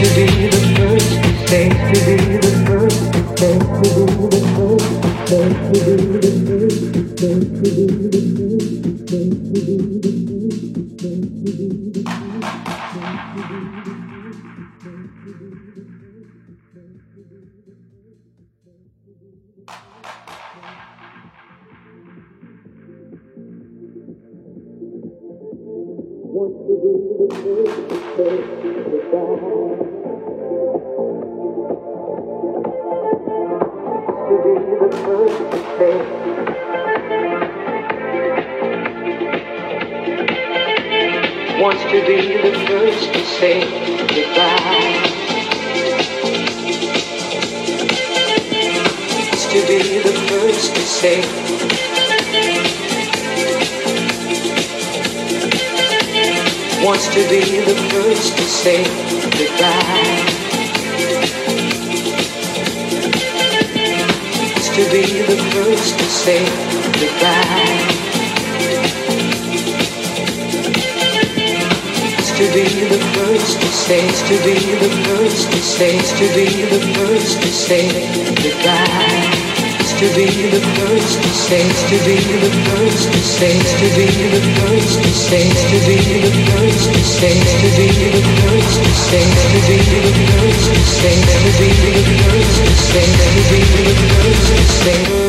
to be the first, safe to be the sing, sing, sing, sing, sing, sing, sing, stay. sing, sing, sing, sing, sing, sing, sing, sing,